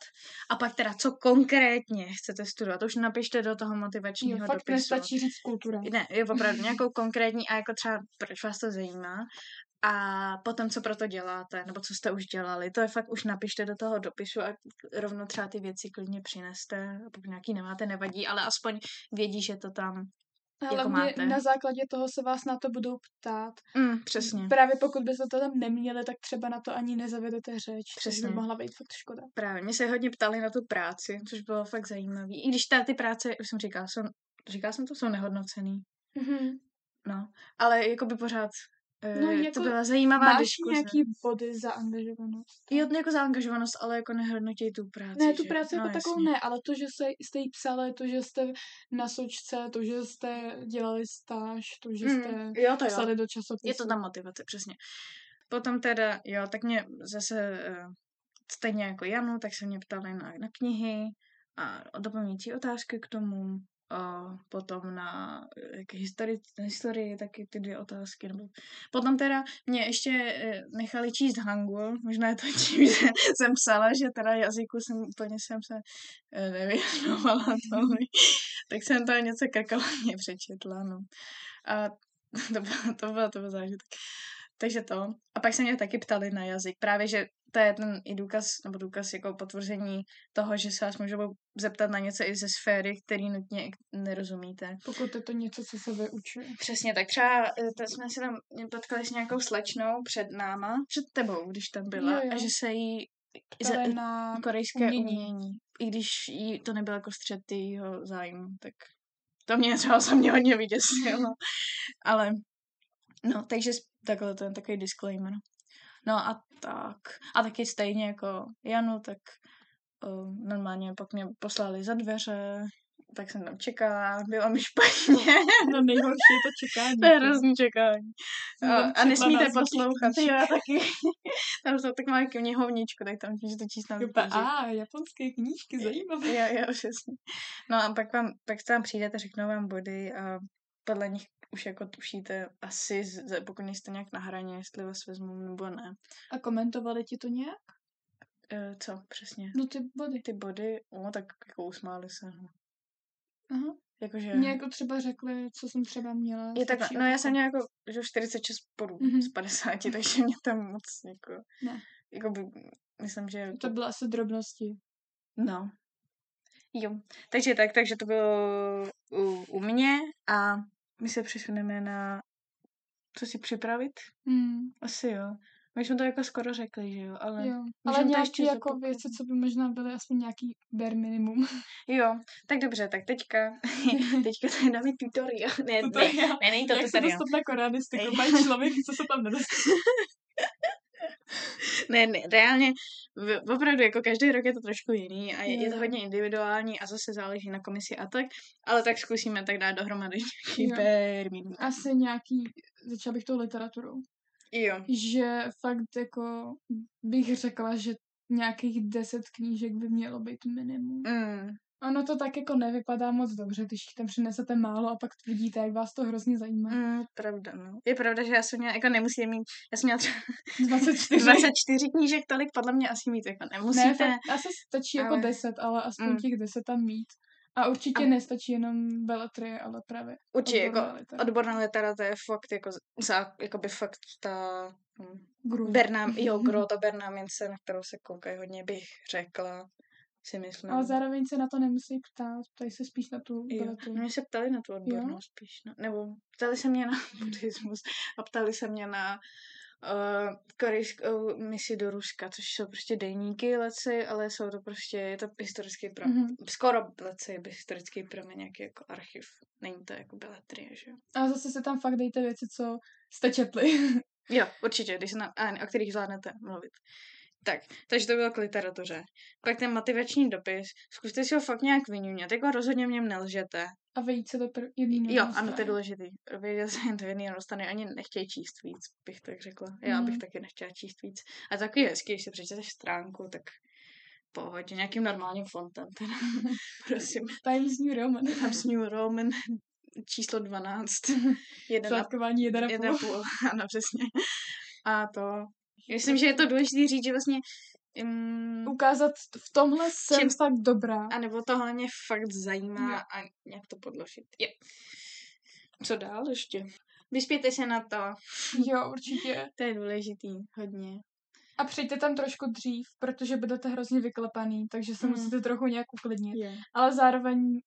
a pak teda co konkrétně chcete studovat, to už napište do toho motivačního Jo, fakt dopisu. nestačí říct kultura. Ne, je opravdu nějakou konkrétní a jako třeba proč vás to zajímá a potom co pro to děláte, nebo co jste už dělali, to je fakt už napište do toho dopisu a rovno třeba ty věci klidně přineste, a pokud nějaký nemáte, nevadí, ale aspoň vědí, že to tam, A jako máte. na základě toho se vás na to budou ptát. mm, přesně, Právě pokud byste to tam neměli, tak třeba na to ani nezavedete řeč. Přesně. By mohla být fakt škoda. právě, mě se hodně ptali na tu práci, což bylo fakt zajímavé, i když ta, ty práce, už jsem říkala, jsou, říkala jsem to, jsou nehodnocený, Mhm. no, ale jako by pořád, No, no, jako to byla zajímavá Máš diskuze. nějaký body za angažovanost? Jo, jako zaangažovanost, ale jako nehodnotí tu práci. Ne, tu že? práci no, jako takovou jasně. ne, ale to, že se, jste jí psali, to, že jste na sočce, to, že jste dělali stáž, to, že jste Mm, jo, to jo. psali do časopisu. Je to ta motivace, přesně. Potom teda, jo, tak mě zase uh, stejně jako Janu, tak se mě ptali na, na knihy a doplňující otázky k tomu. Potom na jak historii, historii taky ty dvě otázky. Nebo... Potom teda mě ještě eh, nechali číst Hangul, možná je to tím, že jsem psala, že teda jazyku jsem úplně jsem se eh, nevěnovala tomu. tak jsem to něco krkalně přečetla, no. A to bylo, to bylo, to bylo zážitek. Takže to. A pak se mě taky ptali na jazyk. Právě, že to je ten i důkaz, nebo důkaz jako potvrzení toho, že se vás můžou zeptat na něco i ze sféry, který nutně nerozumíte. Pokud je to něco, co se vyučuje. Přesně, tak třeba eh, to jsme se tam potkali s nějakou slečnou před náma, před tebou, když tam byla, Jo, jo. a že se jí Ptali na korejské umění. umění. I když jí to nebyl jako střed jejího zájmu, tak to mě třeba se mě hodně vyděsilo. Ale no, takže takhle to je takový disclaimer. No a tak. A taky stejně jako Janu, tak uh, normálně pak mě poslali za dveře, tak jsem tam čekala, bylo mi špatně. No nejhorší je to čekání. To je hrozný čekání. A, a nesmíte poslouchat. já taky. tam jsou tak malé knihovničku, tak tam můžete číst na A, japonské knížky, zajímavé. Jo, jo, přesně. No a pak vám, pak tam přijdete, řeknou vám body a podle nich už jako tušíte asi, pokud nejste nějak na hraně, jestli vás vezmou nebo ne. A komentovali ti to nějak? E, co přesně? No ty body. Ty body, o, tak jako usmáli se. No. Aha. Jakože... Mě jako třeba řekli, co jsem třeba měla. Je tak, no já jsem měla jako že 46 bodů Mhm. z 50, takže mě tam moc jako... Ne. Jako by, myslím, že... To byly asi drobnosti. No. Jo. Takže tak, takže to bylo u, u mě a my se přesuneme na co si připravit? Hmm. Asi jo. My jsme to jako skoro řekli, že jo, ale... Jo. Ale to nějaký ještě jako zopakovat. věci, co by možná byly aspoň nějaký bare minimum. Jo, tak dobře, tak teďka, teďka to je nový tutorial. Ne, To ne, ne, není to Jak se tutorial. dostat na koreanistiku? Mají člověk, co se tam nedostane. Ne, ne, reálně, v- opravdu, jako každý rok je to trošku jiný a je, je to hodně individuální a zase záleží na komisi a tak, ale tak zkusíme tak dát dohromady nějaký minimum. Asi nějaký, začala bych tou literaturou. Jo, Že fakt jako bych řekla, že nějakých deset knížek by mělo být minimum. mm, Ono to tak jako nevypadá moc dobře, když tam přinesete málo a pak vidíte, jak vás to hrozně zajímá. mm, pravda, no. Je pravda, že já jsem měla, jako nemusím mít, já jsem měla třeba 24. 24 knížek, tolik podle mě asi mít, jako nemusíte. Ne, fakt, asi stačí jako ale- 10, ale aspoň Mm. těch 10 tam mít. A určitě A- nestačí jenom beletrie, ale právě Určitě, jako odborná literatura. odborná literatura je fakt jako, za, jako by fakt ta hm, Gru. Bernám, jo, gro, ta Bernámince, na kterou se koukají hodně, bych řekla, si myslím. Ale zároveň se na to nemusí ptát, ptají se spíš na tu Jo. beletrii. Mě se ptali na tu odbornou spíš, no. nebo ptali se mě na buddhismus a ptali se mě na uh, korejskou misi do Ruska, což jsou prostě dejníky leci, ale jsou to prostě, je to historický. Mhm. Mm-hmm. Skoro leci je historický pramen, nějaký jako archiv. Není to jako beletrie, že jo? A zase se tam fakt dejte věci, co jste četli. Jo, určitě, když se na, a, o kterých zvládnete mluvit. Tak, takže to bylo k literatuře. Pak ten motivační dopis, zkuste si ho fakt nějak vyňuňat, jako rozhodně v něm nelžete. A vejít se do pr- jedný Jo, ano, to je strany. důležitý. Vědět se jen to jedný dostane, ani nechtějí číst víc, bych tak řekla. Já bych Mhm. taky nechtěla číst víc. A takový hezký, když si přečteš stránku, tak pohodě, nějakým normálním fontem, teda, prosím. Times New Roman. Times New Roman, číslo 12. Jeden Sladkování jeden a Jedna půl. půl, ano, přesně. A to, myslím, že je to důležité říct, že vlastně, um, Ukázat v tomhle jsem Čím- fakt dobrá. a nebo tohle mě fakt zajímá Jo. a nějak to podložit. Je. Co dál ještě? Vyspějte se na to, Jo, určitě. to je důležitý, hodně. A přijďte tam trošku dřív, protože budete hrozně vyklepaný, takže se Mm. musíte trochu nějak uklidnit. Je. Ale zároveň,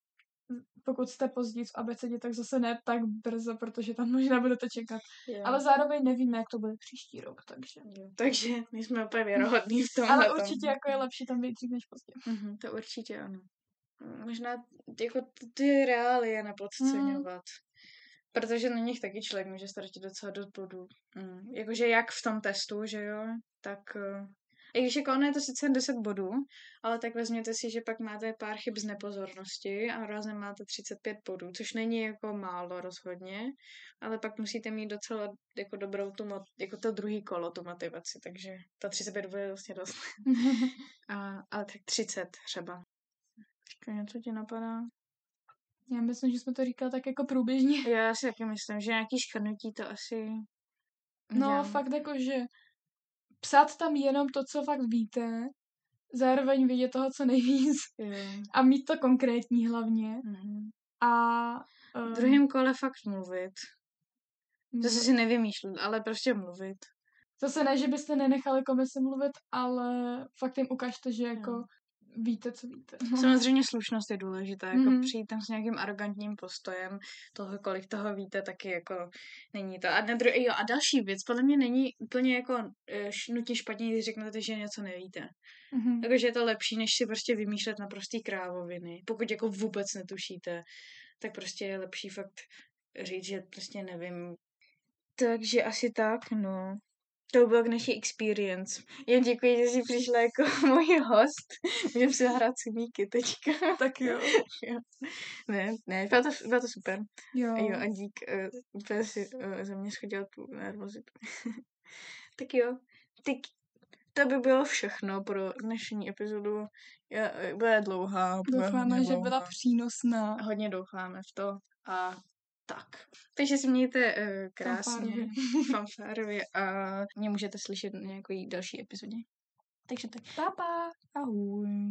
pokud jste později v abecedě, tak zase ne tak brzo, protože tam možná budete čekat. je. Ale zároveň nevíme, jak to bude příští rok, takže... Jo. Takže my jsme úplně věrohodní v tom. Ale určitě jako je lepší tam být dřív než pozdě. Mhm, to určitě ano. Možná jako ty reálie nepodceňovat. Protože na nich taky člověk může ztratit docela dost bodů. Mm. Jakože jak v tom testu, že jo, tak... I když jako ono je to sice jen 10 bodů, ale tak vezměte si, že pak máte pár chyb z nepozornosti a razem máte 35 bodů, což není jako málo rozhodně, ale pak musíte mít docela jako dobrou tu, jako to druhý kolo, tu motivaci, takže ta 35 bodů je vlastně dost. A, ale tak 30 třeba. Ještě něco ti napadá? Já myslím, že jsme to říkali tak jako průběžně. Já si taky myslím, že nějaký škrnutí to asi... No, udělám. fakt jako, že psát tam jenom to, co fakt víte, zároveň vědět toho, co nejvíc Jo. a mít to konkrétní hlavně. Mhm. A V um, druhém kole fakt mluvit. Zase si nevymýšlet, ale prostě mluvit. Zase ne, že byste nenechali komisi mluvit, ale fakt jim ukažte, že jako. Víte, co víte. Samozřejmě slušnost je důležitá, jako Mhm. přijít tam s nějakým arrogantním postojem, toho, kolik toho víte, taky jako není to. A, na dru- jo, a další věc, podle mě není úplně jako eh, š- nutně špatně, když řeknete, že něco nevíte. Mhm. Takže je to lepší, než si prostě vymýšlet naprostý krávoviny. Pokud jako vůbec netušíte, tak prostě je lepší fakt říct, že prostě nevím. Takže asi tak, no. To bylo k naší experience. Jen děkuji, že jsi přišla jako můj host. Můžeme si zahrát sumíky teďka. Tak jo. Jo. Ne, ne, bylo to, bylo to super. Jo. A jo, a dík, uh, úplně si uh, ze mě schodila tu nervozitu. tak jo, tak to by bylo všechno pro dnešní epizodu. Je, eh, bude dlouhá. Bude Doufáme, že byla přínosná. Hodně doufáme v to. A tak. Takže si mějte uh, krásně, Fanfárově. a mě můžete slyšet na nějaké další epizodě. Takže tak. Pa, pa. Ahoj.